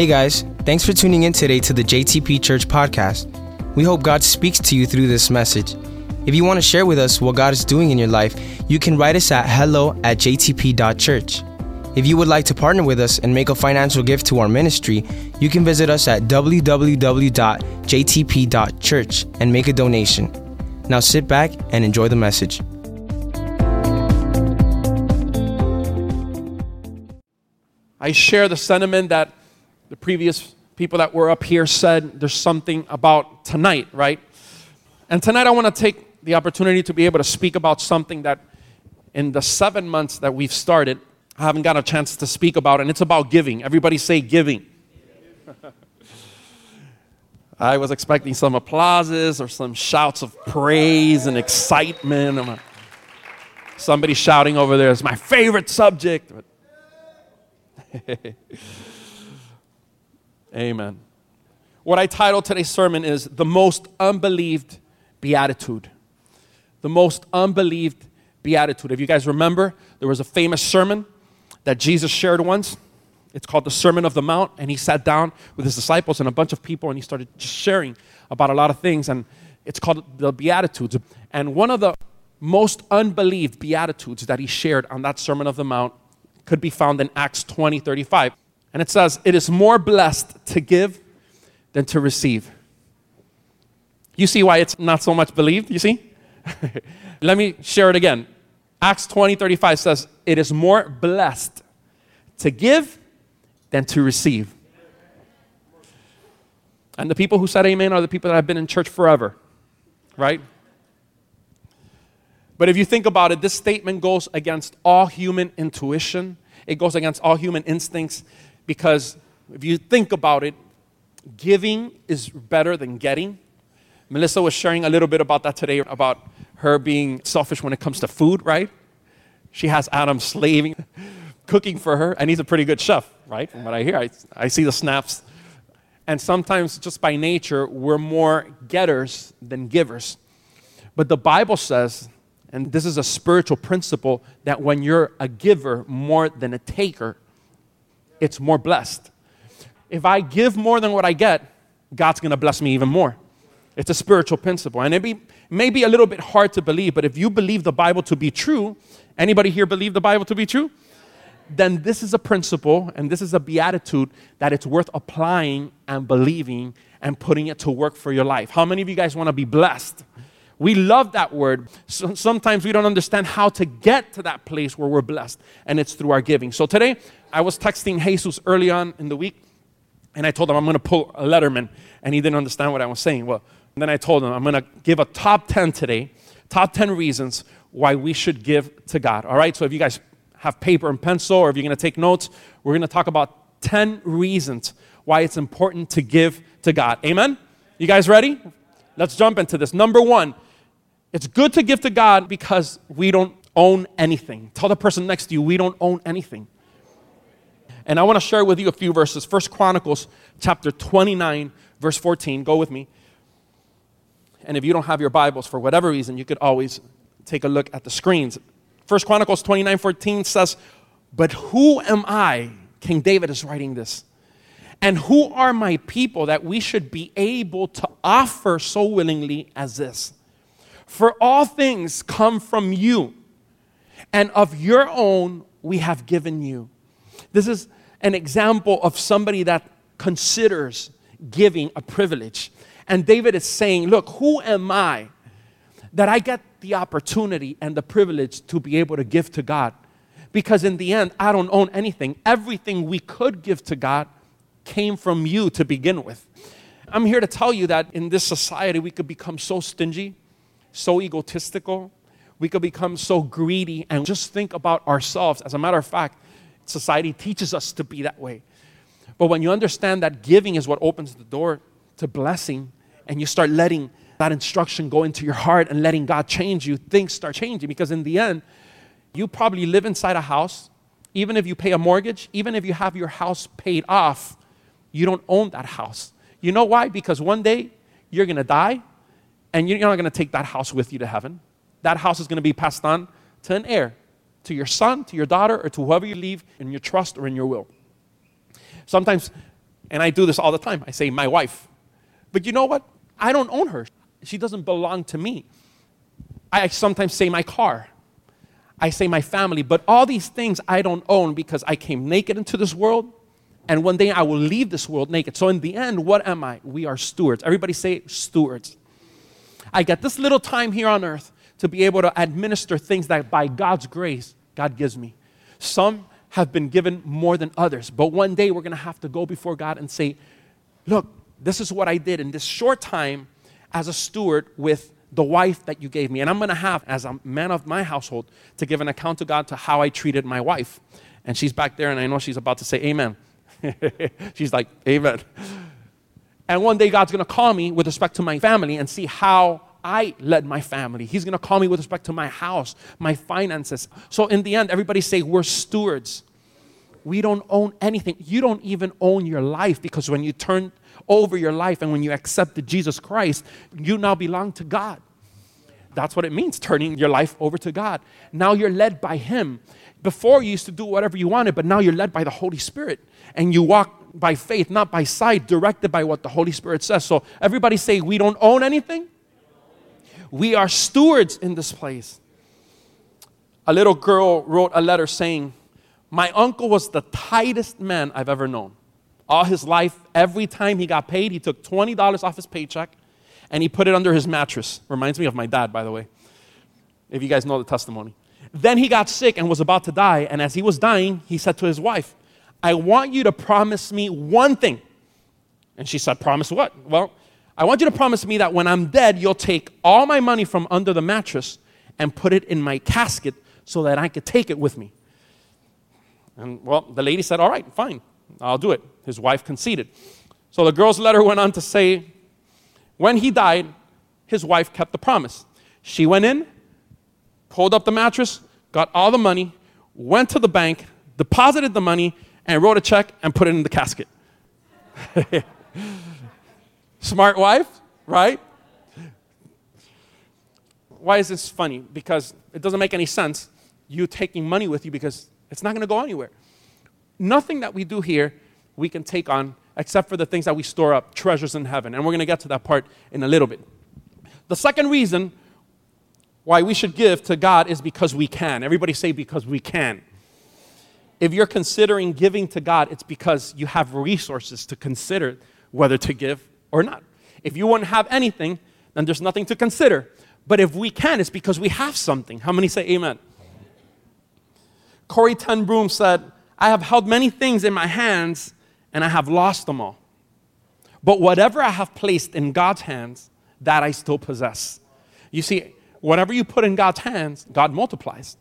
Hey guys, thanks for tuning in today to the JTP Church podcast. We hope God speaks to you through this message. If you want to share with us what God is doing in your life, you can write us at hello at jtp.church. If you would like to partner with us and make a financial gift to our ministry, you can visit us at www.jtp.church and make a donation. Now sit back and enjoy the message. I share the sentiment that the previous people that were up here said there's something about tonight, right? And tonight I want to take the opportunity to be able to speak about something that in the seven months that we've started, I haven't got a chance to speak about, and it's about giving. Everybody say giving. I was expecting some applauses or some shouts of praise and excitement. Somebody shouting over there is my favorite subject. Amen. What I titled today's sermon is The Most Unbelieved Beatitude the most unbelieved beatitude. If you guys remember, there was a famous sermon that Jesus shared once. It's called the Sermon of the Mount, and he sat down with his disciples and a bunch of people, and he started sharing about a lot of things, and it's called the Beatitudes. And one of the most unbelieved beatitudes that he shared on that Sermon of the Mount could be found in Acts 20 35. And it says, It is more blessed to give than to receive. You see why it's not so much believed, you see? Let me share it again. Acts 20 35 says, It is more blessed to give than to receive. And the people who said amen are the people that have been in church forever, right? But if you think about it, this statement goes against all human intuition, it goes against all human instincts because if you think about it, giving is better than getting. Melissa was sharing a little bit about that today about her being selfish when it comes to food, right? She has Adam slaving, cooking for her, and he's a pretty good chef, right? From what I hear, I, I see the snaps. And sometimes, just by nature, we're more getters than givers. But the Bible says, and this is a spiritual principle, that when you're a giver more than a taker, it's more blessed. If I give more than what I get, God's gonna bless me even more. It's a spiritual principle. And it, be, may be a little bit hard to believe, but if you believe the Bible to be true, anybody here believe the Bible to be true? Then this is a principle and this is a beatitude that it's worth applying and believing and putting it to work for your life. How many of you guys want to be blessed? We love that word. So sometimes we don't understand how to get to that place where we're blessed, and it's through our giving. So today, I was texting Jesus early on in the week, and I told him I'm going to pull a Letterman, and he didn't understand what I was saying. Well, then I told him, I'm going to give a top 10 today, top 10 reasons why we should give to God. All right? So if you guys have paper and pencil or if you're going to take notes, we're going to talk about 10 reasons why it's important to give to God. Amen? You guys ready? Let's jump into this. Number one, it's good to give to God because we don't own anything. Tell the person next to you, we don't own anything. And I want to share with you a few verses. First Chronicles chapter 29, verse 14. Go with me. And if you don't have your Bibles for whatever reason, you could always take a look at the screens. First Chronicles 29 14 says, But who am I? King David is writing this. And who are my people that we should be able to offer so willingly as this? For all things come from you, and of your own we have given you. This is an example of somebody that considers giving a privilege. And David is saying, Look, who am I that I get the opportunity and the privilege to be able to give to God? Because in the end, I don't own anything. Everything we could give to God came from you to begin with. I'm here to tell you that in this society, we could become so stingy, so egotistical, we could become so greedy and just think about ourselves. As a matter of fact, society teaches us to be that way. But when you understand that giving is what opens the door to blessing, and you start letting that instruction go into your heart and letting God change you, things start changing because in the end, you probably live inside a house. Even if you pay a mortgage, even if you have your house paid off, you don't own that house. You know why? Because one day you're to die and you're not going to take that house with you to heaven. That house is going to be passed on to an heir, to your son, to your daughter, or to whoever you leave in your trust or in your will. Sometimes And I do this all the time. I say, my wife. But you know what? I don't own her. She doesn't belong to me. I sometimes say my car. I say my family. But all these things I don't own because I came naked into this world. And one day I will leave this world naked. So in the end, what am I? We are stewards. Everybody say stewards. I get this little time here on earth to be able to administer things that by God's grace, God gives me. Some have been given more than others, but one day we're going to have to go before God and say, Look, this is what I did in this short time as a steward with the wife that you gave me. And I'm going to have, as a man of my household, to give an account to God to how I treated my wife. And she's back there, and I know she's about to say amen. she's like, Amen. And one day God's going to call me with respect to my family and see how I led my family. He's going to call me with respect to my house, my finances. So in the end, everybody say we're stewards. We don't own anything. You don't even own your life because when you turn over your life and when you accepted Jesus Christ, you now belong to God. That's what it means, turning your life over to God. Now you're led by Him. Before you used to do whatever you wanted, but now you're led by the Holy Spirit and you walk by faith, not by sight, directed by what the Holy Spirit says. So everybody say, We don't own anything. We are stewards in this place. A little girl wrote a letter saying, My uncle was the tightest man I've ever known. All his life, every time he got paid, he took $20 off his paycheck and he put it under his mattress. Reminds me of my dad, by the way, if you guys know the testimony. Then he got sick and was about to die. And as he was dying, he said to his wife, I want you to promise me one thing. And she said, Promise what? Well, I want you to promise me that when I'm dead, you'll take all my money from under the mattress and put it in my casket so that I could take it with me. And well, the lady said, All right, fine, I'll do it. His wife conceded. So the girl's letter went on to say, when he died, his wife kept the promise. She went in, pulled up the mattress, got all the money, went to the bank, deposited the money, and wrote a check and put it in the casket. Smart wife, right? Why is this funny? Because it doesn't make any sense you taking money with you because it's not going to go anywhere. Nothing that we do here we can take on except for the things that we store up, treasures in heaven. And we're going to get to that part in a little bit. The second reason why we should give to God is because we can. Everybody say, because we can. If you're considering giving to God, it's because you have resources to consider whether to give or not. If you wouldn't have anything, then there's nothing to consider. But if we can, it's because we have something. How many say amen? Corrie ten Boom said, I have held many things in my hands and I have lost them all. But whatever I have placed in God's hands, that I still possess. You see, whatever you put in God's hands, God multiplies.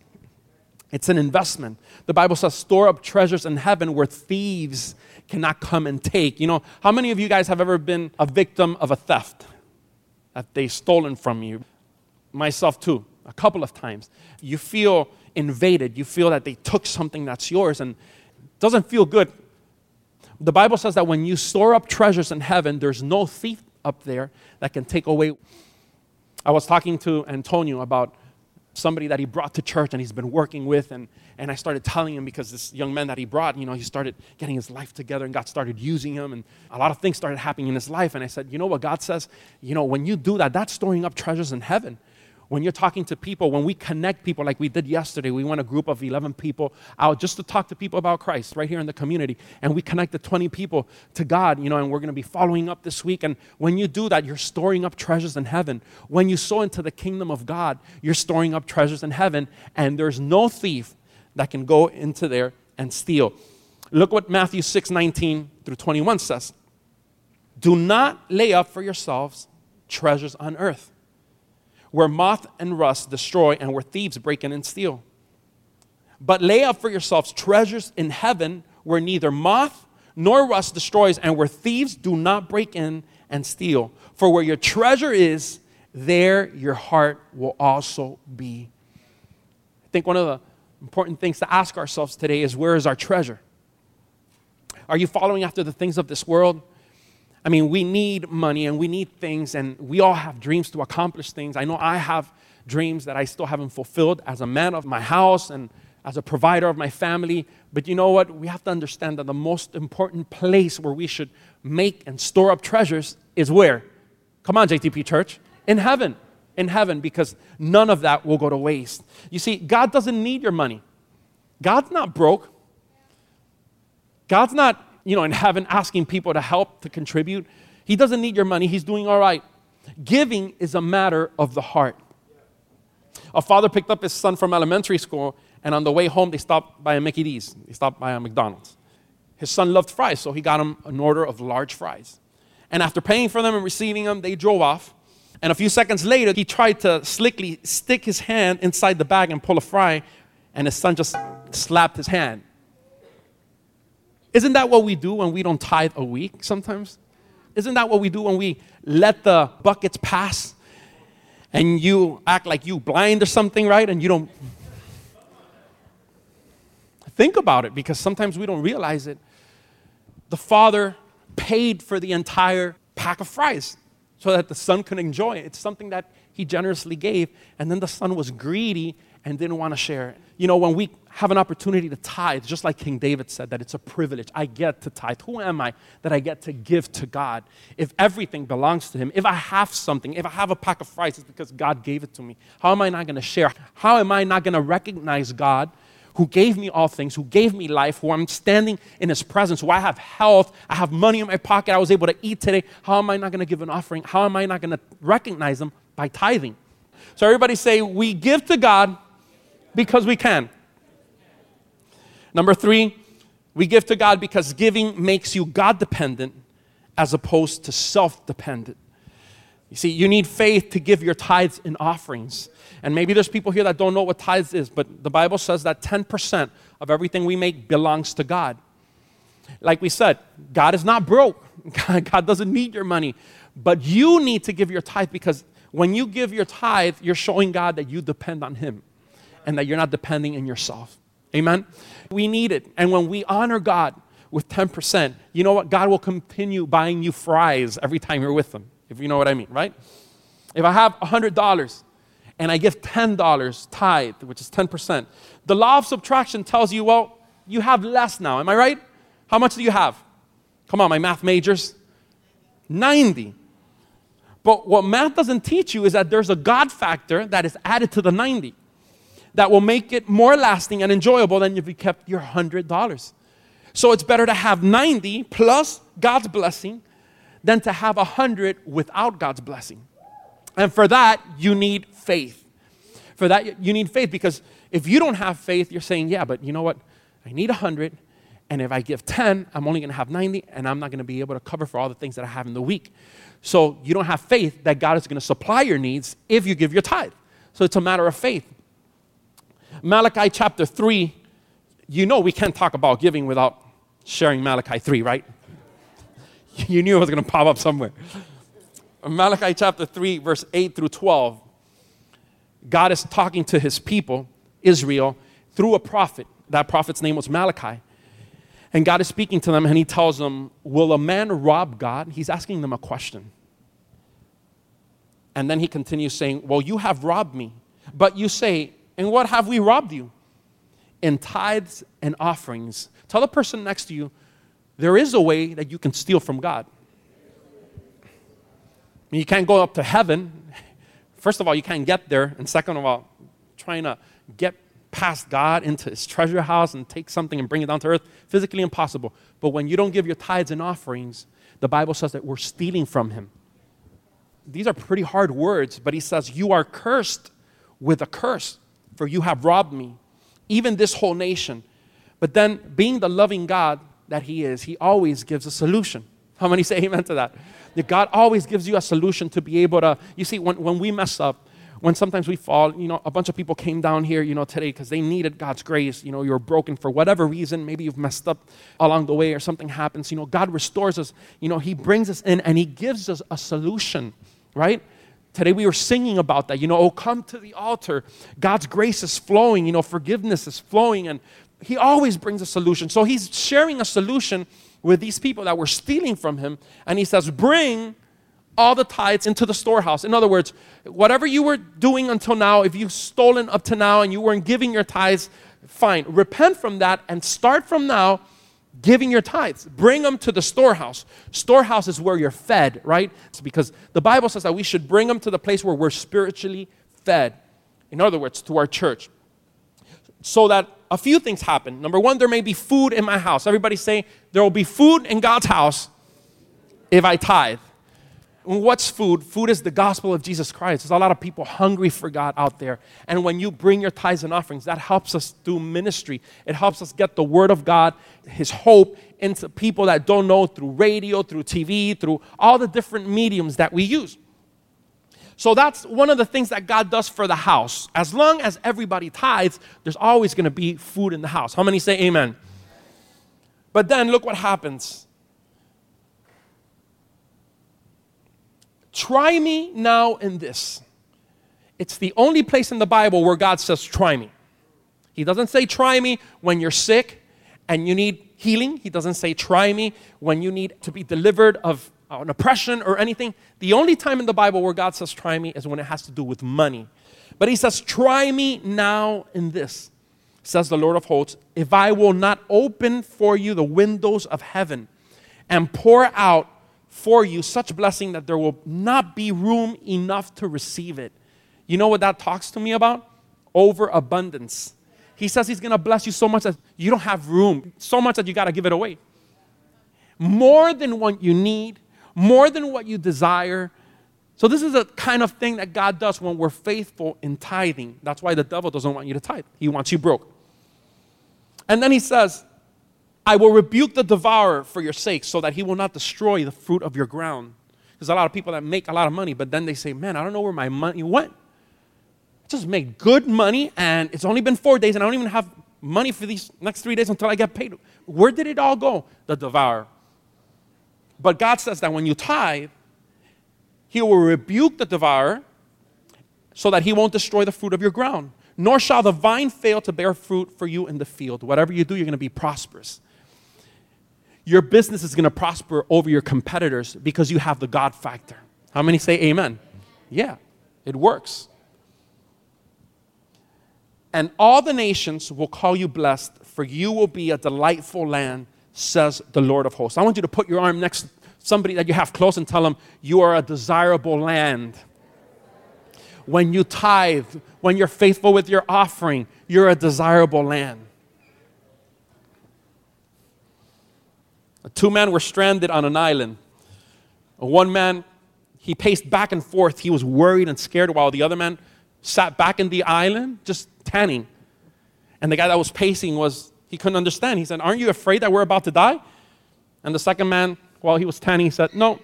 It's an investment. The Bible says, store up treasures in heaven where thieves cannot come and take. You know, how many of you guys have ever been a victim of a theft that they stolen from you? Myself too, a couple of times. You feel invaded. You feel that they took something that's yours and it doesn't feel good. The Bible says that when you store up treasures in heaven, there's no thief up there that can take away. I was talking to Antonio about somebody that he brought to church and he's been working with. And, and i started telling him because this young man that he brought you know he started getting his life together and god started using him. And a lot of things started happening in his life. And i said you know what god says? You know when you do that that's storing up treasures in heaven when you're talking to people, when we connect people like we did yesterday, we went a group of 11 people out just to talk to people about Christ right here in the community. And we connected 20 people to God, you know, and we're going to be following up this week. And when you do that, you're storing up treasures in heaven. When you sow into the kingdom of God, you're storing up treasures in heaven. And there's no thief that can go into there and steal. Look what Matthew 6 19 through 21 says. Do not lay up for yourselves treasures on earth where moth and rust destroy and where thieves break in and steal. But lay up for yourselves treasures in heaven where neither moth nor rust destroys and where thieves do not break in and steal. For where your treasure is, there your heart will also be. I think one of the important things to ask ourselves today is where is our treasure? Are you following after the things of this world? I mean, we need money and we need things, and we all have dreams to accomplish things. I know I have dreams that I still haven't fulfilled as a man of my house and as a provider of my family. But you know what? We have to understand that the most important place where we should make and store up treasures is where? Come on, JTP Church. In heaven. In heaven, because none of that will go to waste. You see, God doesn't need your money. God's not broke. God's not, you know, in heaven asking people to help, to contribute. He doesn't need your money. He's doing all right. Giving is a matter of the heart. A father picked up his son from elementary school, and on the way home, they stopped by a Mickey D's. They stopped by a McDonald's. His son loved fries, so he got him an order of large fries. And after paying for them and receiving them, they drove off. And a few seconds later, he tried to slickly stick his hand inside the bag and pull a fry, and his son just slapped his hand. Isn't that what we do when we don't tithe a week sometimes? Isn't that what we do when we let the buckets pass and you act like you blind or something, right? And you don't think about it because sometimes we don't realize it. The father paid for the entire pack of fries so that the son could enjoy it. It's something that he generously gave, and then the son was greedy and didn't want to share it. You know, when we have an opportunity to tithe, just like King David said, that it's a privilege. I get to tithe. Who am I that I get to give to God? If everything belongs to Him, if I have something, if I have a pack of fries, it's because God gave it to me. How am I not going to share? How am I not going to recognize God? Who gave me all things, who gave me life, who I'm standing in His presence, who I have health, I have money in my pocket, I was able to eat today. How am I not going to give an offering? How am I not going to recognize Him by tithing? So, everybody say, We give to God because we can. Number three, we give to God because giving makes you God dependent as opposed to self dependent. You see, you need faith to give your tithes and offerings. And maybe there's people here that don't know what tithes is, but the Bible says that 10% of everything we make belongs to God. Like we said, God is not broke. God doesn't need your money. But you need to give your tithe because when you give your tithe, you're showing God that you depend on Him and that you're not depending on yourself. Amen? We need it. And when we honor God with 10%, you know what? God will continue buying you fries every time you're with Him, if you know what I mean, right? If I have $100 and I give $10 tithe, which is 10%, the law of subtraction tells you, well, you have less now. Am I right? How much do you have? Come on, my math majors. 90. But what math doesn't teach you is that there's a God factor that is added to the 90 that will make it more lasting and enjoyable than if you kept your $100. So it's better to have 90 plus God's blessing than to have 100 without God's blessing. And for that, you need faith. For that, you need faith because if you don't have faith, you're saying, yeah, but you know what? I need 100, and if I give 10, I'm only going to have 90, and I'm not going to be able to cover for all the things that I have in the week. So you don't have faith that God is going to supply your needs if you give your tithe. So it's a matter of faith. Malachi chapter 3, you know we can't talk about giving without sharing Malachi 3, right? you knew it was going to pop up somewhere. Malachi chapter 3, verse 8 through 12. God is talking to his people, Israel, through a prophet. That prophet's name was Malachi. And God is speaking to them and he tells them, Will a man rob God? He's asking them a question. And then he continues saying, Well, you have robbed me. But you say, and what have we robbed you? In tithes and offerings. Tell the person next to you, there is a way that you can steal from God. You can't go up to heaven. First of all, you can't get there. And second of all, trying to get past God into his treasure house and take something and bring it down to earth, physically impossible. But when you don't give your tithes and offerings, the Bible says that we're stealing from him. These are pretty hard words, but he says, You are cursed with a curse for you have robbed me, even this whole nation. But then, being the loving God that He is, He always gives a solution. How many say amen to that? That God always gives you a solution to be able to, you see, when, when we mess up, when sometimes we fall, you know, a bunch of people came down here, you know, today because they needed God's grace. You know, you're broken for whatever reason. Maybe you've messed up along the way or something happens. You know, God restores us. You know, He brings us in and He gives us a solution, right? Today we were singing about that. You know, oh, come to the altar. God's grace is flowing, you know, forgiveness is flowing, and He always brings a solution. So He's sharing a solution with these people that were stealing from Him, and He says, Bring all the tithes into the storehouse. In other words, whatever you were doing until now, if you've stolen up to now and you weren't giving your tithes, fine. Repent from that and start from now giving your tithes. Bring them to the storehouse. Storehouse is where you're fed, right? It's because the Bible says that we should bring them to the place where we're spiritually fed. In other words, to our church. So that a few things happen. Number one, there may be food in my house. Everybody say, there will be food in God's house if I tithe. What's food? Food is the gospel of Jesus Christ. There's a lot of people hungry for God out there. And when you bring your tithes and offerings, that helps us do ministry. It helps us get the word of God, his hope, into people that don't know through radio, through TV, through all the different mediums that we use. So that's one of the things that God does for the house. As long as everybody tithes, there's always going to be food in the house. How many say amen? But then look what happens. Try me now in this. It's the only place in the Bible where God says, Try me. He doesn't say, Try me when you're sick and you need healing. He doesn't say, Try me when you need to be delivered of uh, an oppression or anything. The only time in the Bible where God says, Try me is when it has to do with money. But He says, Try me now in this, says the Lord of hosts, if I will not open for you the windows of heaven and pour out for you such blessing that there will not be room enough to receive it. You know what that talks to me about? Overabundance. He says he's going to bless you so much that you don't have room, so much that you got to give it away. More than what you need, more than what you desire. So, this is the kind of thing that God does when we're faithful in tithing. That's why the devil doesn't want you to tithe, he wants you broke. And then he says, I will rebuke the devourer for your sake so that he will not destroy the fruit of your ground. There's a lot of people that make a lot of money, but then they say, Man, I don't know where my money went. I just made good money, and it's only been four days, and I don't even have money for these next three days until I get paid. Where did it all go? The devourer. But God says that when you tithe, He will rebuke the devourer so that He won't destroy the fruit of your ground. Nor shall the vine fail to bear fruit for you in the field. Whatever you do, you're going to be prosperous your business is going to prosper over your competitors because you have the God factor. How many say amen? Yeah, it works. And all the nations will call you blessed, for you will be a delightful land, says the Lord of hosts. I want you to put your arm next to somebody that you have close and tell them, You are a desirable land. When you tithe, when you're faithful with your offering, you're a desirable land. Two men were stranded on an island. One man, he paced back and forth. He was worried and scared while the other man sat back in the island just tanning. And the guy that was pacing was, he couldn't understand. He said, Aren't you afraid that we're about to die? And the second man, while he was tanning, he said, No,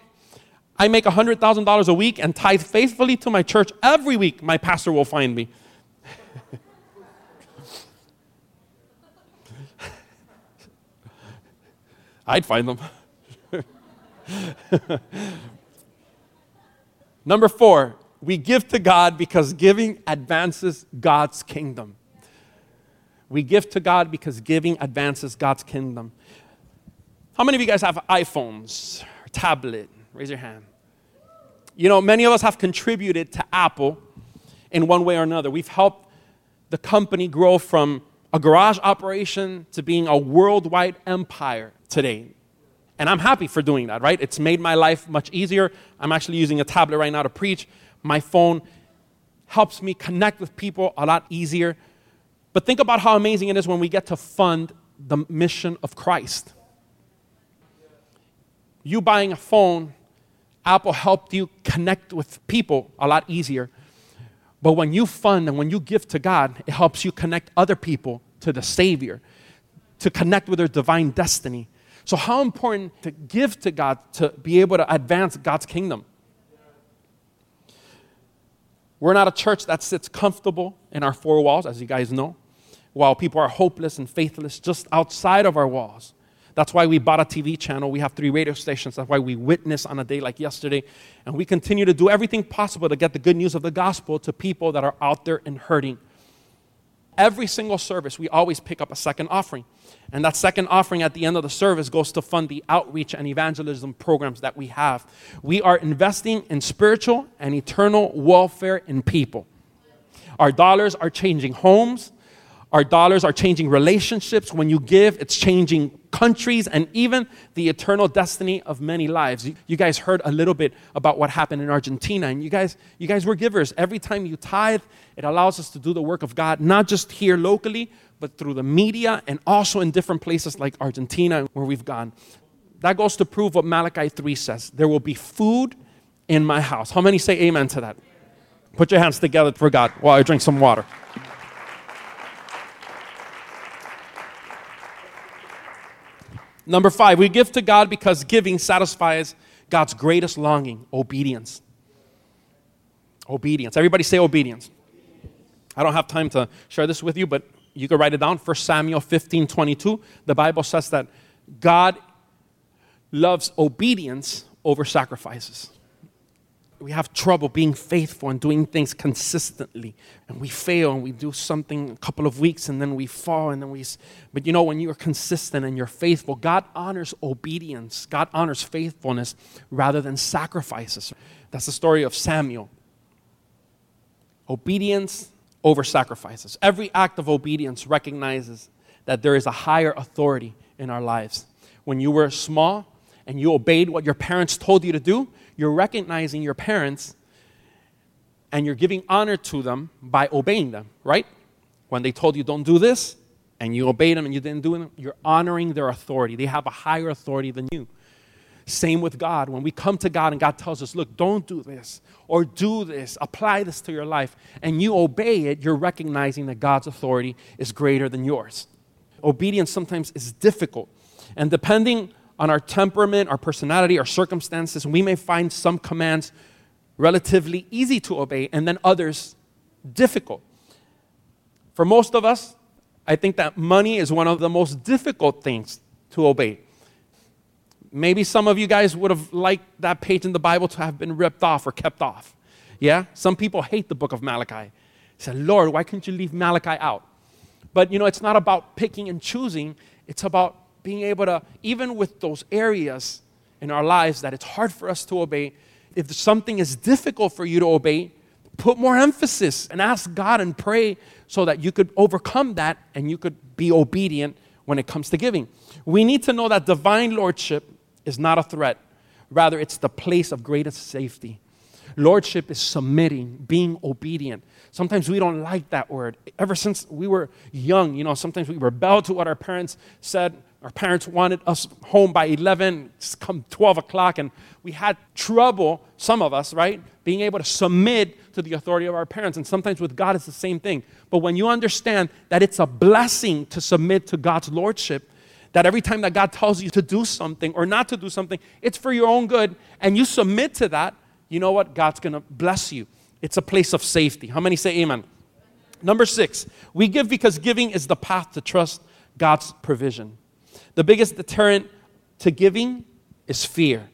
I make $100,000 a week and tithe faithfully to my church every week. My pastor will find me. I'd find them. Number four, we give to God because giving advances God's kingdom. We give to God because giving advances God's kingdom. How many of you guys have iPhones or tablet? Raise your hand. You know, many of us have contributed to Apple in one way or another. We've helped the company grow from a garage operation to being a worldwide empire today. And I'm happy for doing that, right? It's made my life much easier. I'm actually using a tablet right now to preach. My phone helps me connect with people a lot easier. But think about how amazing it is when we get to fund the mission of Christ. You buying a phone, Apple helped you connect with people a lot easier. But when you fund and when you give to God, it helps you connect other people to the Savior, to connect with their divine destiny. So, how important to give to God to be able to advance God's kingdom? We're not a church that sits comfortable in our four walls, as you guys know, while people are hopeless and faithless just outside of our walls. That's why we bought a TV channel. We have three radio stations. That's why we witness on a day like yesterday. And we continue to do everything possible to get the good news of the gospel to people that are out there and hurting. Every single service, we always pick up a second offering. And that second offering at the end of the service goes to fund the outreach and evangelism programs that we have. We are investing in spiritual and eternal welfare in people. Our dollars are changing homes, Our dollars are changing relationships. When you give, it's changing countries and even the eternal destiny of many lives. You guys heard a little bit about what happened in Argentina, and you guys, you guys were givers. Every time you tithe, it allows us to do the work of God, not just here locally, but through the media and also in different places like Argentina where we've gone. That goes to prove what Malachi 3 says there will be food in my house. How many say amen to that? Put your hands together for God while I drink some water. Number five, we give to God because giving satisfies God's greatest longing obedience. Obedience. Everybody say obedience. I don't have time to share this with you, but you can write it down. 1 Samuel 15 22. The Bible says that God loves obedience over sacrifices we have trouble being faithful and doing things consistently. And we fail and we do something a couple of weeks and then we fall and then we but you know when you're consistent and you're faithful god honors obedience. God honors faithfulness rather than sacrifices. That's the story of samuel. Obedience over sacrifices. Every act of obedience recognizes that there is a higher authority in our lives. When you were small and you obeyed what your parents told you to do you're recognizing your parents and you're giving honor to them by obeying them, right? When they told you don't do this and you obeyed them and you didn't do it, you're honoring their authority. They have a higher authority than you. Same with God. When we come to God and God tells us, look, don't do this or do this, apply this to your life, and you obey it, you're recognizing that God's authority is greater than yours. Obedience sometimes is difficult. And depending on our temperament, our personality, our circumstances, we may find some commands relatively easy to obey and then others difficult. For most of us, I think that money is one of the most difficult things to obey. Maybe some of you guys would have liked that page in the Bible to have been ripped off or kept off. Yeah? Some people hate the book of Malachi. Say, Lord, why couldn't you leave Malachi out? But you know, it's not about picking and choosing, it's about being able to, even with those areas in our lives that it's hard for us to obey, if something is difficult for you to obey, put more emphasis and ask God and pray so that you could overcome that and you could be obedient when it comes to giving. We need to know that divine lordship is not a threat, rather, it's the place of greatest safety. Lordship is submitting, being obedient. Sometimes we don't like that word. Ever since we were young, you know, sometimes we rebel to what our parents said our parents wanted us home by 11, it's come 12 o'clock, and we had trouble, some of us, right, being able to submit to the authority of our parents. And sometimes with God, it's the same thing. But when you understand that it's a blessing to submit to God's lordship, that every time that God tells you to do something or not to do something, it's for your own good, and you submit to that, you know what? God's gonna bless you. It's a place of safety. How many say amen? Number six, we give because giving is the path to trust God's provision. The biggest deterrent to giving is fear.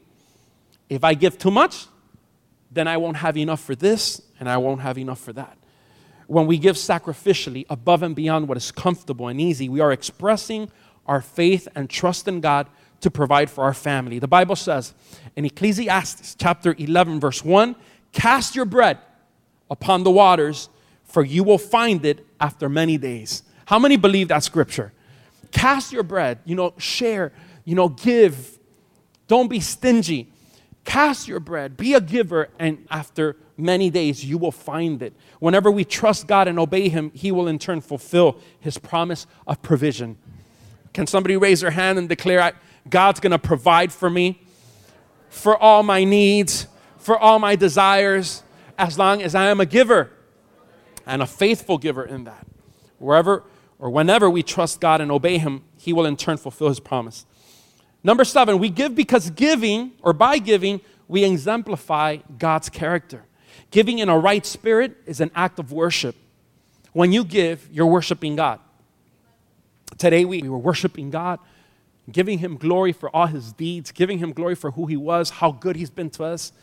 If I give too much, then I won't have enough for this and I won't have enough for that. When we give sacrificially above and beyond what is comfortable and easy, we are expressing our faith and trust in God to provide for our family. The Bible says in Ecclesiastes chapter 11, verse 1 Cast your bread upon the waters, for you will find it after many days. How many believe that scripture? Cast your bread, you know, share, you know, give. Don't be stingy. Cast your bread, be a giver, and after many days you will find it. Whenever we trust God and obey Him, He will in turn fulfill His promise of provision. Can somebody raise their hand and declare, God's gonna provide for me, for all my needs, for all my desires, as long as I am a giver and a faithful giver in that? Wherever or whenever we trust God and obey Him, He will in turn fulfill His promise. Number seven, we give because giving, or by giving, we exemplify God's character. Giving in a right spirit is an act of worship. When you give, you're worshiping God. Today we, we were worshiping God, giving Him glory for all His deeds, giving Him glory for who He was, how good He's been to us.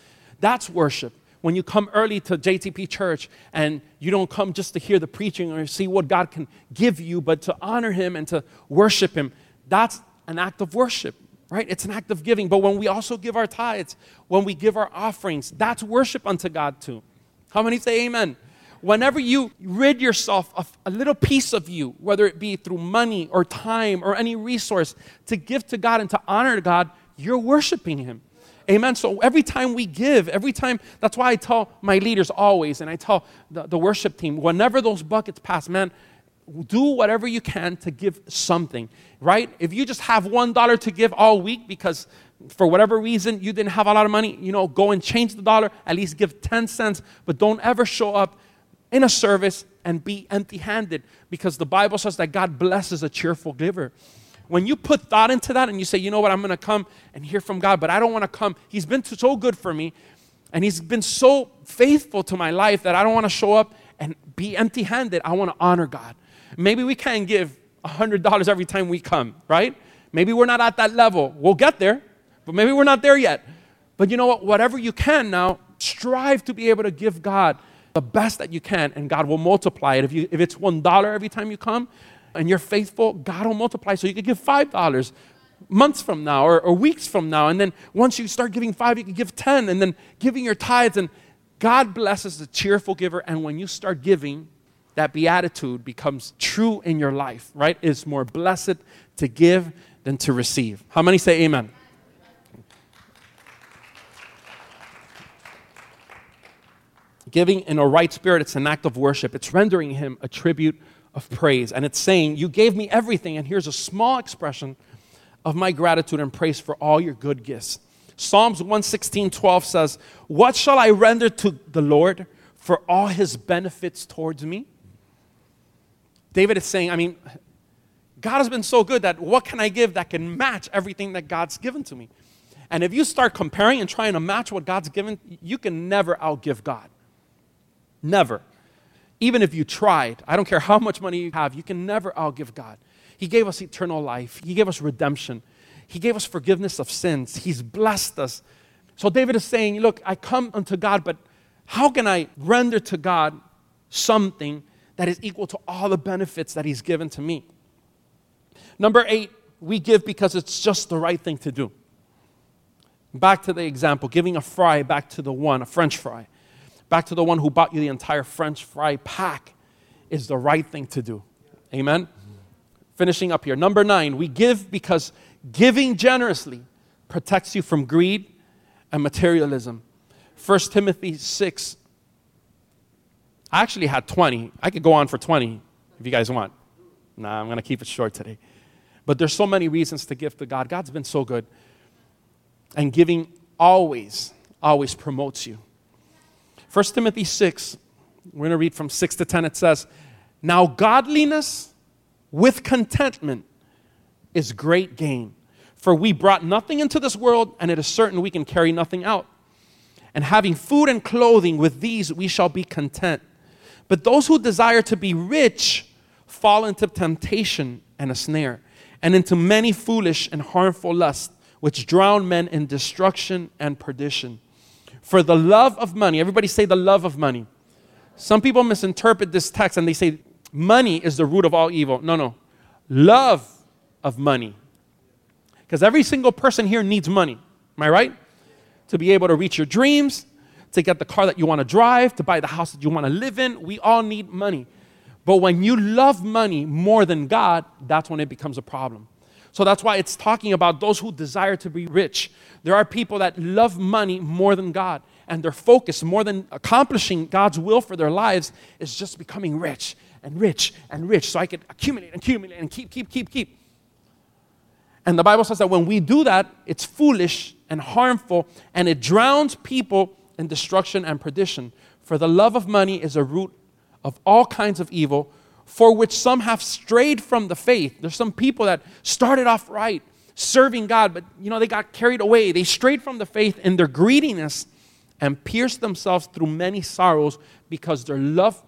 That's worship when you come early to JTP Church and you don't come just to hear the preaching or see what God can give you, but to honor Him and to worship Him, that's an act of worship, right? It's an act of giving. But when we also give our tithes, when we give our offerings, that's worship unto God too. How many say amen? whenever you rid yourself of a little piece of you, whether it be through money or time or any resource, to give to God and to honor God, you're worshiping Him. Amen. So every time we give, every time, that's why I tell my leaders always, and I tell the, the worship team, whenever those buckets pass, man, do whatever you can to give something, right? If you just have one dollar to give all week because for whatever reason you didn't have a lot of money, you know, go and change the dollar, at least give 10 cents, but don't ever show up in a service and be empty handed because the Bible says that God blesses a cheerful giver. When you put thought into that and you say, you know what, I'm going to come and hear from God, but I don't want to come. He's been so good for me and He's been so faithful to my life that I don't want to show up and be empty handed. I want to honor God. Maybe we can't give $100 every time we come, right? Maybe we're not at that level. We'll get there, but maybe we're not there yet. But you know what? Whatever you can now, strive to be able to give God the best that you can, and God will multiply it. If, you, if it's $1 every time you come, and you're faithful, God will multiply. So you could give $5 months from now or, or, weeks from now. And then once you start giving five, you can give 10 and then giving your tithes. And God blesses the cheerful giver. And when you start giving, that beatitude becomes true in your life, right? It's more blessed to give than to receive. How many say amen? Giving in a right spirit, it's an act of worship. It's rendering Him a tribute of praise. And it's saying, You gave me everything, and here's a small expression of my gratitude and praise for all your good gifts. Psalms 116 12 says, What shall I render to the Lord for all his benefits towards me? David is saying, I mean, God has been so good that what can I give that can match everything that God's given to me? And if you start comparing and trying to match what God's given, you can never outgive God. Never. Even if you tried, I don't care how much money you have, you can never oh, outgive God. He gave us eternal life, He gave us redemption, He gave us forgiveness of sins, He's blessed us. So David is saying, Look, I come unto God, but how can I render to God something that is equal to all the benefits that He's given to me? Number eight, we give because it's just the right thing to do. Back to the example, giving a fry back to the one, a french fry back to the one who bought you the entire French fry pack is the right thing to do. Amen? Finishing up here. Number nine, we give because giving generously protects you from greed and materialism. 1 Timothy 6. I actually had 20. I could go on for 20 if you guys want. Nah, I'm going to keep it short today. But there's so many reasons to give to God. God's been so good. And giving always, always promotes you. 1 Timothy 6, we're going to read from 6 to 10. It says, Now godliness with contentment is great gain. For we brought nothing into this world, and it is certain we can carry nothing out. And having food and clothing, with these we shall be content. But those who desire to be rich fall into temptation and a snare, and into many foolish and harmful lusts, which drown men in destruction and perdition. For the love of money, everybody say the love of money. Some people misinterpret this text and they say money is the root of all evil. No, no. Love of money. Because every single person here needs money. Am I right? To be able to reach your dreams, to get the car that you want to drive, to buy the house that you want to live in. We all need money. But when you love money more than God, that's when it becomes a problem. So that's why it's talking about those who desire to be rich. There are people that love money more than God, and their focus, more than accomplishing God's will for their lives, is just becoming rich and rich and rich so I can accumulate and accumulate and keep, keep, keep, keep. And the Bible says that when we do that, it's foolish and harmful, and it drowns people in destruction and perdition. For the love of money is a root of all kinds of evil for which some have strayed from the faith. There's some people that started off right, serving God, but you know, they got carried away. They strayed from the faith in their greediness and pierced themselves through many sorrows because their love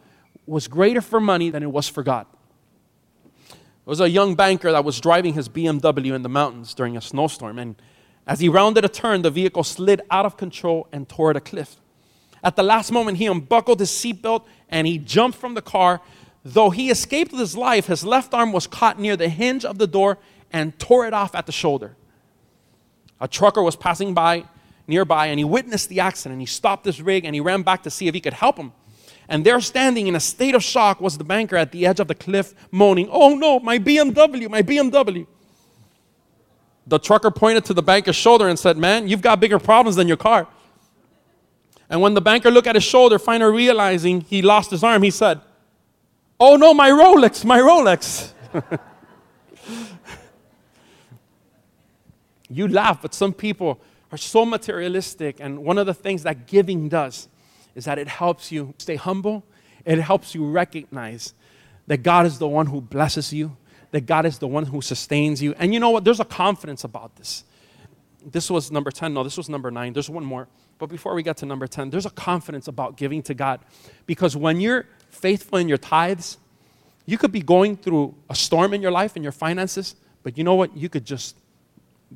was greater for money than it was for God. There was a young banker that was driving his BMW in the mountains during a snowstorm, and as he rounded a turn, the vehicle slid out of control and at a cliff. At the last moment, he unbuckled his seatbelt and he jumped from the car Though he escaped with his life, his left arm was caught near the hinge of the door and tore it off at the shoulder. A trucker was passing by nearby and he witnessed the accident. He stopped his rig and he ran back to see if he could help him. And there standing in a state of shock was the banker at the edge of the cliff, moaning, Oh no, my BMW, my BMW. The trucker pointed to the banker's shoulder and said, Man, you've got bigger problems than your car. And when the banker looked at his shoulder, finally realizing he lost his arm, he said, Oh no, my Rolex, my Rolex. you laugh, but some people are so materialistic. And one of the things that giving does is that it helps you stay humble, it helps you recognize that God is the one who blesses you, that God is the one who sustains you. And you know what? There's a confidence about this. This was number 10. No, this was number 9. There's one more. But before we get to number 10, there's a confidence about giving to God. Because when you're faithful in your tithes, you could be going through a storm in your life and your finances, but you know what? You could just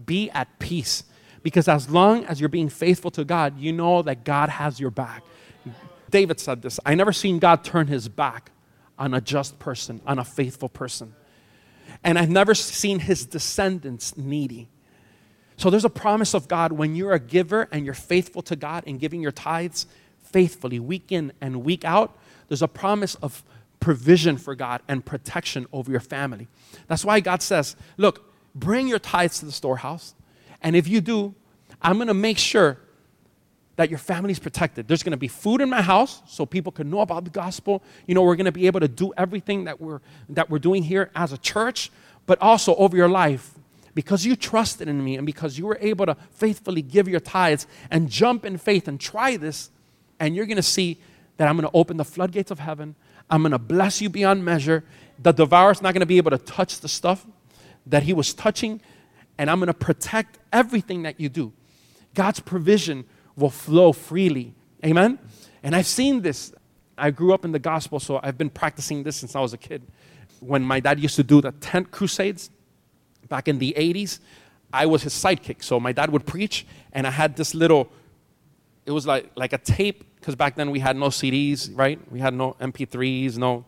be at peace. Because as long as you're being faithful to God, you know that God has your back. David said this I never seen God turn his back on a just person, on a faithful person. And I've never seen his descendants needy. So there's a promise of God when you're a giver and you're faithful to God in giving your tithes faithfully, week in and week out, there's a promise of provision for God and protection over your family. That's why God says, Look, bring your tithes to the storehouse. And if you do, I'm going to make sure that your family's protected. There's going to be food in my house so people can know about the gospel. You know, we're going to be able to do everything that we're that we're doing here as a church, but also over your life because you trusted in me and because you were able to faithfully give your tithes and jump in faith and try this and you're going to see that I'm going to open the floodgates of heaven. I'm going to bless you beyond measure. The devourer's not going to be able to touch the stuff that he was touching and I'm going to protect everything that you do. God's provision will flow freely. Amen? And I've seen this. I grew up in the gospel, so I've been practicing this since I was a kid. When my dad used to do the tent crusades back in the 80s, I was his sidekick. So my dad would preach, and I had this little, it was like, like a tape, because back then we had no CDs, right? We had no MP3s, no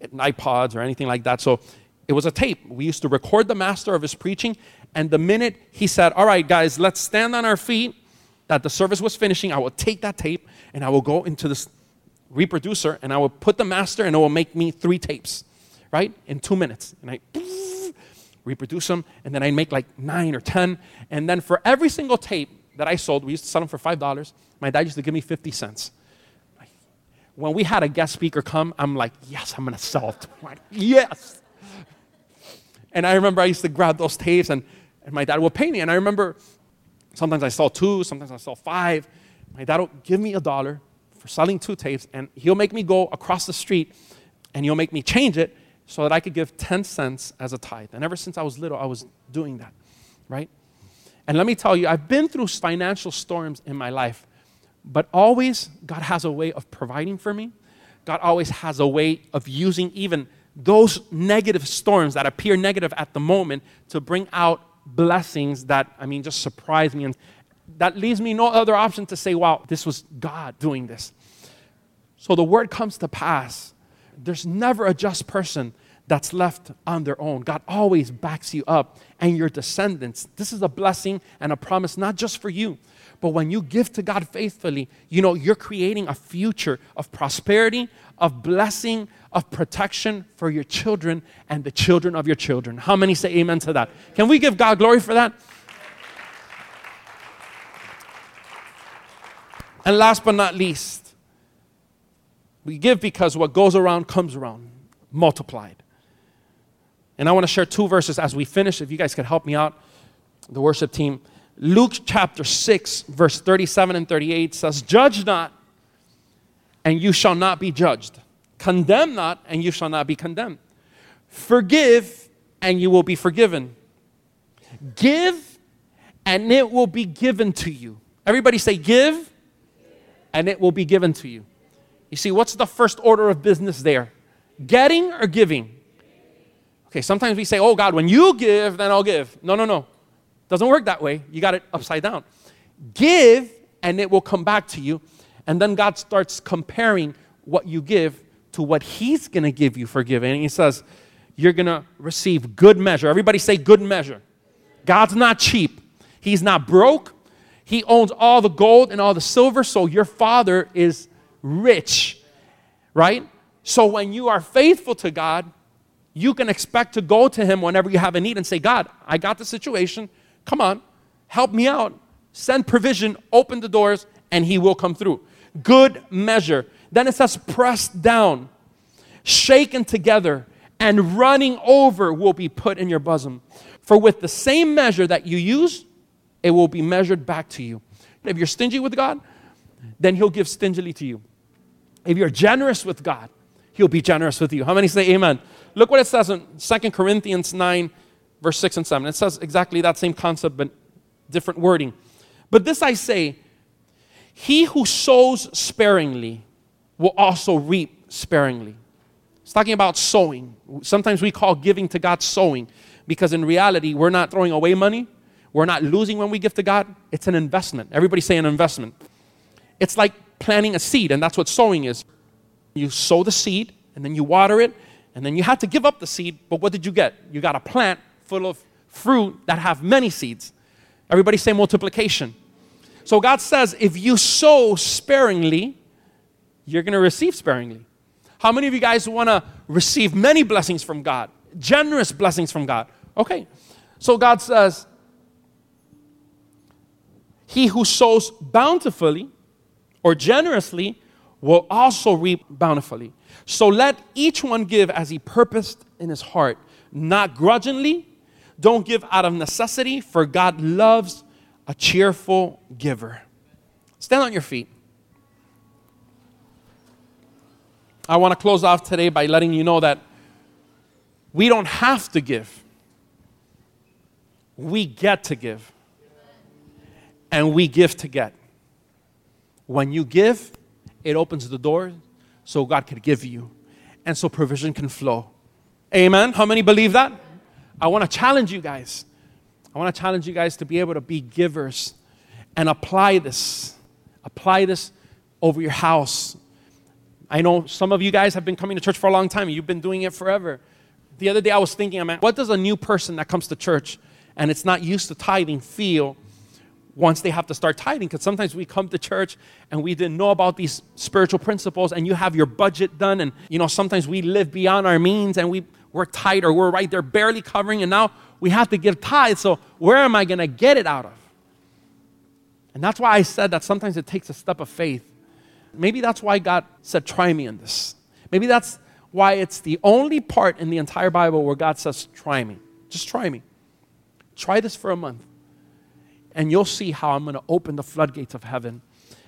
iPods or anything like that. So it was a tape. We used to record the master of his preaching, and the minute he said, All right, guys, let's stand on our feet that the service was finishing, I will take that tape and I will go into this reproducer and I will put the master and it will make me three tapes, right? In two minutes. And I reproduce them and then I make like nine or 10. And then for every single tape that I sold, we used to sell them for $5. My dad used to give me 50 cents. When we had a guest speaker come, I'm like, yes, I'm to sell it. Like, yes. And I remember I used to grab those tapes and, and my dad would pay me. And I remember Sometimes I sell two, sometimes I sell five. My dad will give me a dollar for selling two tapes, and he'll make me go across the street and he'll make me change it so that I could give 10 cents as a tithe. And ever since I was little, I was doing that, right? And let me tell you, I've been through financial storms in my life, but always God has a way of providing for me. God always has a way of using even those negative storms that appear negative at the moment to bring out blessings that, I mean, just surprise me. And that leaves me no other option to say, wow, this was God doing this. So the word comes to pass. There's never a just person that's left on their own. God always backs you up and your descendants. This is a blessing and a promise, not just for you, but when you give to God faithfully, you know, you're creating a future of prosperity, of blessing, of protection for your children and the children of your children. How many say amen to that? Can we give God glory for that? And last but not least, we give because what goes around comes around, multiplied. And I want to share two verses as we finish. If you guys could help me out, the worship team. Luke chapter 6, verse 37 and 38 says, Judge not, and you shall not be judged. Condemn not, and you shall not be condemned. Forgive, and you will be forgiven. Give, and it will be given to you. Everybody say, Give, and it will be given to you. You see, what's the first order of business there? Getting or giving? Okay, sometimes we say, Oh God, when you give, then I'll give. No, no, no. Doesn't work that way. You got it upside down. Give, and it will come back to you. And then God starts comparing what you give to what He's going to give you for giving. And He says, You're going to receive good measure. Everybody say good measure. God's not cheap, He's not broke. He owns all the gold and all the silver, so your Father is rich. right? So when you are faithful to God, you can expect to go to Him whenever you have a need and say, God, I got the situation. Come on, help me out. Send provision, open the doors, and He will come through. Good measure. Then it says, pressed down, shaken together, and running over will be put in your bosom. For with the same measure that you use, it will be measured back to you. If you're stingy with God, then He'll give stingily to you. If you're generous with God, He'll be generous with you. How many say amen? Look what it says in 2 Corinthians 9, verse 6 and 7. It says exactly that same concept, but different wording. But this I say He who sows sparingly will also reap sparingly. It's talking about sowing. Sometimes we call giving to God sowing because in reality, we're not throwing away money. We're not losing when we give to God. It's an investment. Everybody say an investment. It's like planting a seed, and that's what sowing is. You sow the seed, and then you water it, and then you had to give up the seed, but what did you get? You got a plant full of fruit that have many seeds. Everybody say multiplication. So God says, if you sow sparingly, you're going to receive sparingly. How many of you guys want to receive many blessings from God? Generous blessings from God. Okay. So God says, He who sows bountifully or generously will also reap bountifully. So let each one give as he purposed in his heart, not grudgingly. Don't give out of necessity, for God loves a cheerful giver. Stand on your feet. I want to close off today by letting you know that we don't have to give, we get to give. And we give to get. When you give, it opens the door so God can give you. And so provision can flow. Amen. How many believe that? I want to challenge you guys. I want to challenge you guys to be able to be givers and apply this. Apply this over your house, I know some of you guys have been coming to church for a long time. You've been doing it forever. The other day I was thinking, man, what does a new person that comes to church and it's not used to tithing feel once they have to start tithing? Because sometimes we come to church and we didn't know about these spiritual principles and you have your budget done and you know sometimes we live beyond our means and we we're tight or we're right there barely covering and now we have to give tithe. So where am I going to get it out of? And that's why I said that sometimes it takes a step of faith Maybe that's why God said, try me in this. Maybe that's why it's the only part in the entire Bible where God says, try me. Just try me. Try this for a month. And you'll see how I'm going to open the floodgates of heaven.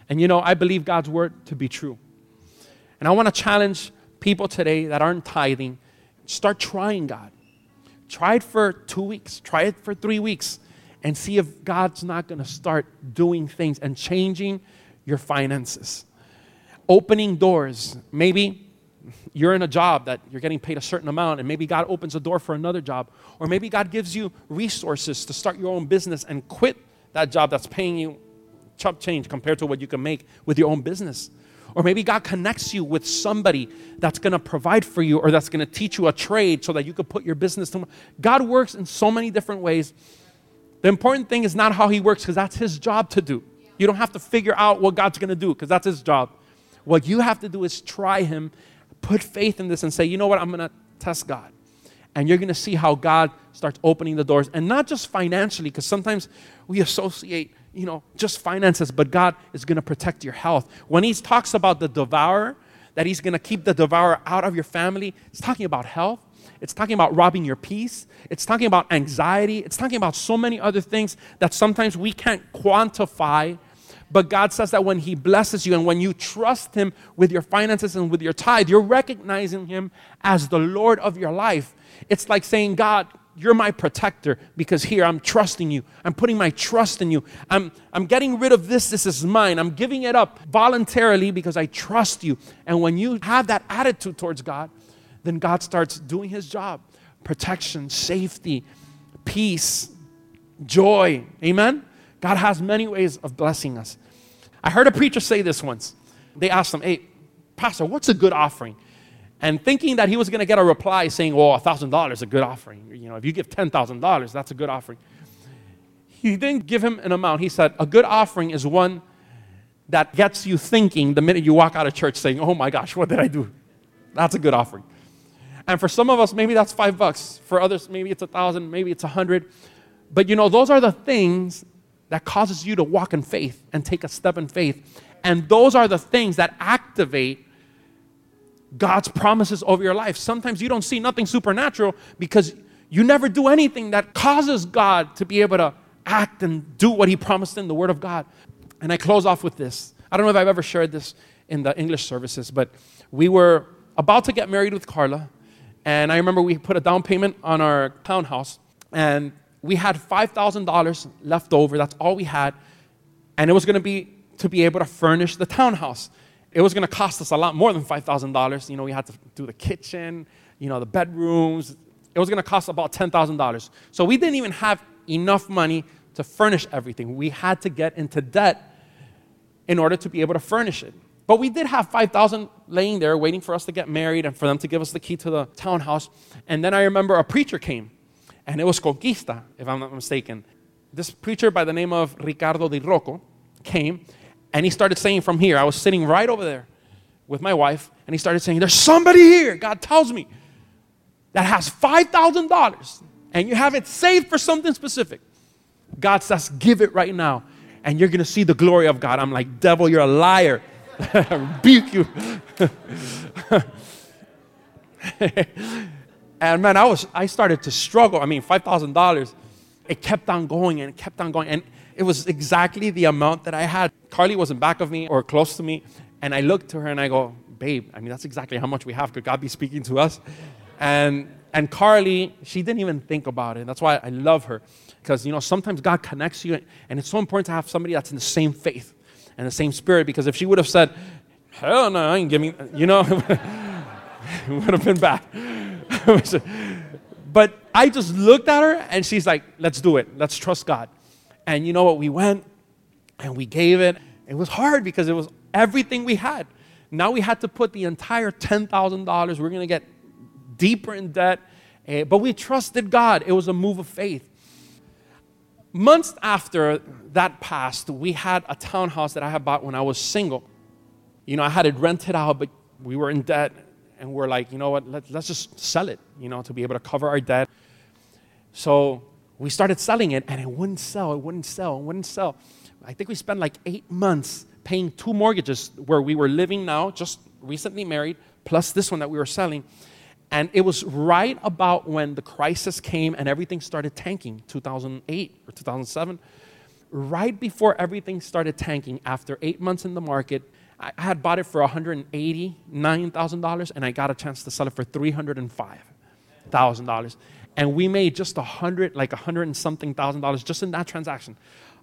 And you know, I believe God's word to be true. And I want to challenge people today that aren't tithing start trying God. Try it for two weeks, try it for three weeks, and see if God's not going to start doing things and changing your finances opening doors. Maybe you're in a job that you're getting paid a certain amount, and maybe God opens a door for another job. Or maybe God gives you resources to start your own business and quit that job that's paying you chump change compared to what you can make with your own business. Or maybe God connects you with somebody that's going to provide for you or that's going to teach you a trade so that you can put your business to God works in so many different ways. The important thing is not how he works because that's his job to do. You don't have to figure out what God's going to do because that's his job. What you have to do is try Him, put faith in this, and say, you know what, I'm going to test God. And you're going to see how God starts opening the doors. And not just financially, because sometimes we associate, you know, just finances, but God is going to protect your health. When He talks about the devourer, that He's going to keep the devourer out of your family, it's talking about health. It's talking about robbing your peace. It's talking about anxiety. It's talking about so many other things that sometimes we can't quantify but God says that when He blesses you and when you trust Him with your finances and with your tithe, you're recognizing Him as the Lord of your life. It's like saying, God, you're my protector because here I'm trusting you. I'm putting my trust in you. I'm, I'm getting rid of this. This is mine. I'm giving it up voluntarily because I trust you. And when you have that attitude towards God, then God starts doing his job protection, safety, peace, joy. Amen? God has many ways of blessing us. I heard a preacher say this once. They asked him, Hey, Pastor, what's a good offering? And thinking that he was going to get a reply saying, Well, $1,000 is a good offering. You know, if you give $10,000, that's a good offering. He didn't give him an amount. He said, A good offering is one that gets you thinking the minute you walk out of church saying, Oh my gosh, what did I do? That's a good offering. And for some of us, maybe that's five bucks. For others, maybe it's a thousand, maybe it's a hundred. But you know, those are the things that causes you to walk in faith and take a step in faith. And those are the things that activate God's promises over your life. Sometimes you don't see nothing supernatural because you never do anything that causes God to be able to act and do what He promised in the Word of God. And I close off with this. I don't know if I've ever shared this in the English services, but we were about to get married with Carla. And I remember we put a down payment on our townhouse, and we had $5,000 left over. That's all we had. And it was going to be to be able to furnish the townhouse. It was going to cost us a lot more than $5,000. You know, we had to do the kitchen, you know, the bedrooms. It was going to cost about $10,000. So we didn't even have enough money to furnish everything. We had to get into debt in order to be able to furnish it. But we did have 5,000 laying there waiting for us to get married and for them to give us the key to the townhouse. And then I remember a preacher came, and it was Conquista, if I'm not mistaken. This preacher by the name of Ricardo Di Rocco came, and he started saying from here, I was sitting right over there with my wife, and he started saying, There's somebody here, God tells me, that has $5,000, and you have it saved for something specific. God says, Give it right now, and you're gonna see the glory of God. I'm like, Devil, you're a liar. rebuke you. and man, I was I started to struggle. I mean, five thousand dollars. It kept on going and it kept on going. And it was exactly the amount that I had. Carly was in back of me or close to me. And I looked to her and I go, babe, I mean, that's exactly how much we have. Could God be speaking to us? And and Carly, she didn't even think about it. That's why I love her. Because you know, sometimes God connects you, and it's so important to have somebody that's in the same faith and the same spirit because if she would have said, hell no, I ain't giving, you know, it would have been bad. but I just looked at her and she's like, let's do it. Let's trust God. And you know what? We went and we gave it. It was hard because it was everything we had. Now we had to put the entire $10,000. We're going to get deeper in debt. Uh, but we trusted God. It was a move of faith months after that passed, we had a townhouse that I had bought when I was single. You know, I had it rented out, but we were in debt, and we're like, you know what, Let, let's just sell it, you know, to be able to cover our debt. So we started selling it, and it wouldn't sell, it wouldn't sell, it wouldn't sell. I think we spent like eight months paying two mortgages where we were living now, just recently married, plus this one that we were selling. And it was right about when the crisis came and everything started tanking, 2008 or 2007. Right before everything started tanking, after eight months in the market, I had bought it for $189,000 and I got a chance to sell it for $305,000. And we made just a hundred, like a hundred and something thousand dollars just in that transaction.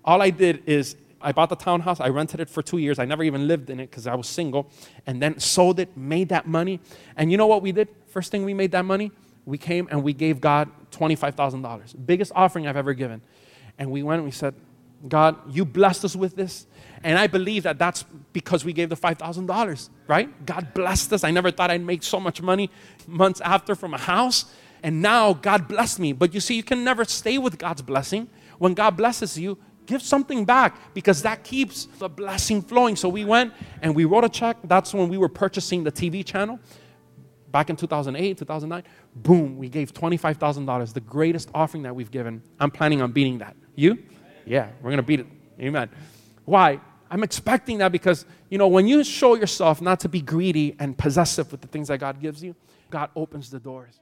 All I did is I bought the townhouse, I rented it for two years. I never even lived in it because I was single, and then sold it, made that money. And you know what we did? First thing we made that money, we came and we gave God $25,000, biggest offering I've ever given. And we went and we said, God, you blessed us with this. And I believe that that's because we gave the $5,000, right? God blessed us. I never thought I'd make so much money months after from a house. And now God blessed me. But you see, you can never stay with God's blessing. When God blesses you, give something back because that keeps the blessing flowing. So we went and we wrote a check. That's when we were purchasing the TV channel back in 2008, 2009. Boom, we gave $25,000, the greatest offering that we've given. I'm planning on beating that. You? Yeah, we're going to beat it. Amen. Why? I'm expecting that because, you know, when you show yourself not to be greedy and possessive with the things that God gives you, God opens the doors.